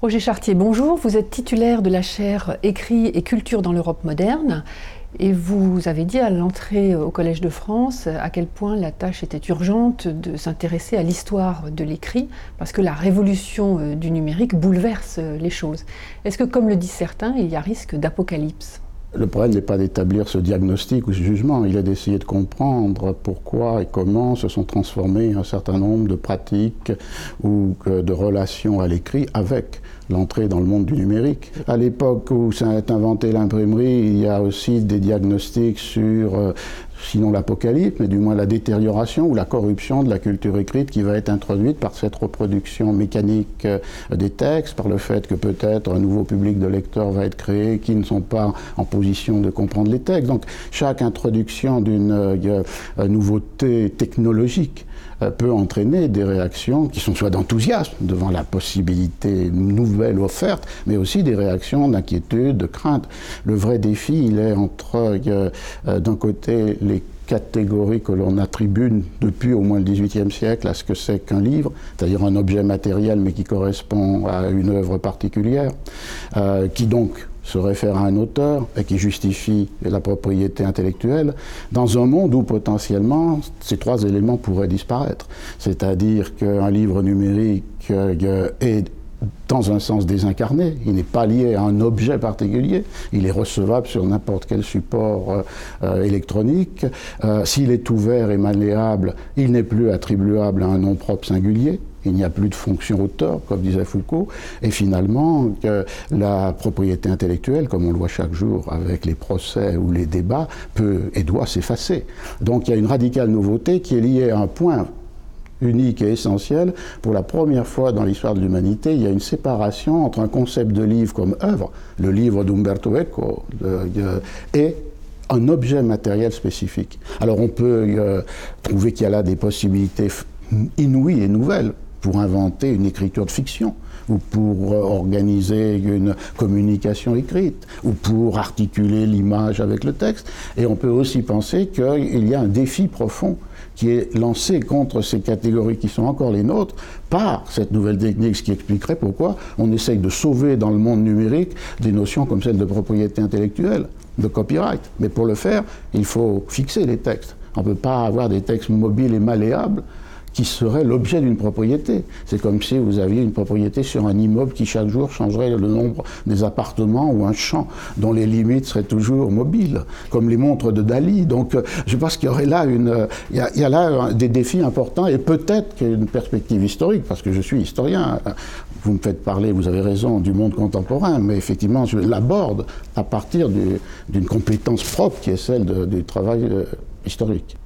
Roger Chartier, bonjour. Vous êtes titulaire de la chaire Écrit et culture dans l'Europe moderne. Et vous avez dit à l'entrée au Collège de France à quel point la tâche était urgente de s'intéresser à l'histoire de l'écrit, parce que la révolution euh, du numérique bouleverse euh, les choses. Est-ce que, comme le disent certains, il y a risque d'apocalypse? Le problème n'est pas d'établir ce diagnostic ou ce jugement, il est d'essayer de comprendre pourquoi et comment se sont transformés un certain nombre de pratiques ou de relations à l'écrit avec l'entrée dans le monde du numérique. À l'époque où s'est inventé l'imprimerie, il y a aussi des diagnostics sur, euh, sinon l'apocalypse, mais du moins la détérioration ou la corruption de la culture écrite qui va être introduite par cette reproduction mécanique euh, des textes, par le fait que peut-être un nouveau public de lecteurs va être créé qui ne sont pas en position de comprendre les textes. Donc chaque introduction d'une euh, nouveauté technologique peut entraîner des réactions qui sont soit d'enthousiasme devant la possibilité nouvelle offerte, mais aussi des réactions d'inquiétude, de crainte. Le vrai défi, il est entre, euh, euh, d'un côté, les catégories que l'on attribue depuis au moins le XVIIIe siècle à ce que c'est qu'un livre, c'est-à-dire un objet matériel mais qui correspond à une œuvre particulière, qui donc se réfère à un auteur et qui justifie la propriété intellectuelle, dans un monde où potentiellement ces trois éléments pourraient disparaître. C'est-à-dire qu'un livre numérique euh, est dans un sens désincarné, il n'est pas lié à un objet particulier, il est recevable sur n'importe quel support euh, euh, électronique. S'il est ouvert et malléable, il n'est plus attribuable à un nom propre singulier il n'y a plus de fonction auteur, comme disait Foucault, et finalement, la propriété intellectuelle, comme on le voit chaque jour avec les procès ou les débats, peut et doit s'effacer. Donc il y a une radicale nouveauté qui est liée à un point unique et essentiel. Pour la première fois dans l'histoire de l'humanité, il y a une séparation entre un concept de livre comme œuvre, le livre d'Umberto Eco, et un objet matériel spécifique. Alors on peut euh, trouver qu'il y a là des possibilités inouïes et nouvelles pour inventer une écriture de fiction, ou pour euh, organiser une communication écrite, ou pour articuler l'image avec le texte. Et on peut aussi penser qu'il y a un défi profond qui est lancé contre ces catégories qui sont encore les nôtres par cette nouvelle technique, ce qui expliquerait pourquoi on essaye de sauver dans le monde numérique des notions comme celle de propriété intellectuelle, de copyright. Mais pour le faire, il faut fixer les textes. On ne peut pas avoir des textes mobiles et malléables qui serait l'objet d'une propriété. C'est comme si vous aviez une propriété sur un immeuble qui chaque jour changerait le nombre des appartements ou un champ dont les limites seraient toujours mobiles, comme les montres de Dali. Donc euh, je pense qu'il y aurait là y a, là des défis importants et peut-être qu'une perspective historique, parce que je suis historien. Vous me faites parler, vous avez raison, du monde contemporain, mais effectivement, je l'aborde à partir d'une compétence propre qui est celle du travail euh, historique.